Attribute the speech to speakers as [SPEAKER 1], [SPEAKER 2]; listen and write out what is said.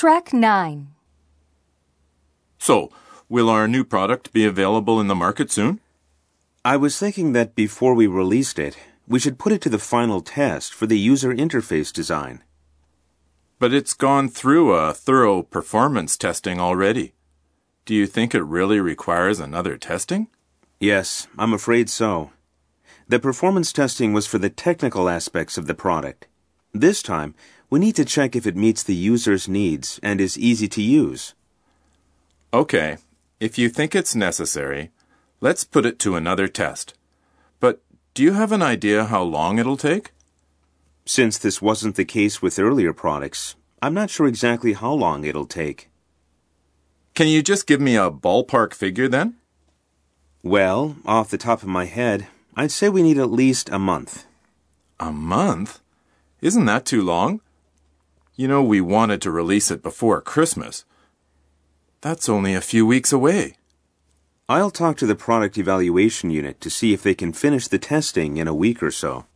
[SPEAKER 1] Track 9.
[SPEAKER 2] So, will our new product be available in the market soon?
[SPEAKER 3] I was thinking that before we released it, we should put it to the final test for the user interface design.
[SPEAKER 2] But it's gone through a thorough performance testing already. Do you think it really requires another testing?
[SPEAKER 3] Yes, I'm afraid so. The performance testing was for the technical aspects of the product. This time, we need to check if it meets the user's needs and is easy to use.
[SPEAKER 2] Okay, if you think it's necessary, let's put it to another test. But do you have an idea how long it'll take?
[SPEAKER 3] Since this wasn't the case with earlier products, I'm not sure exactly how long it'll take.
[SPEAKER 2] Can you just give me a ballpark figure then?
[SPEAKER 3] Well, off the top of my head, I'd say we need at least a month.
[SPEAKER 2] A month? Isn't that too long? You know, we wanted to release it before Christmas. That's only a few weeks away.
[SPEAKER 3] I'll talk to the product evaluation unit to see if they can finish the testing in a week or so.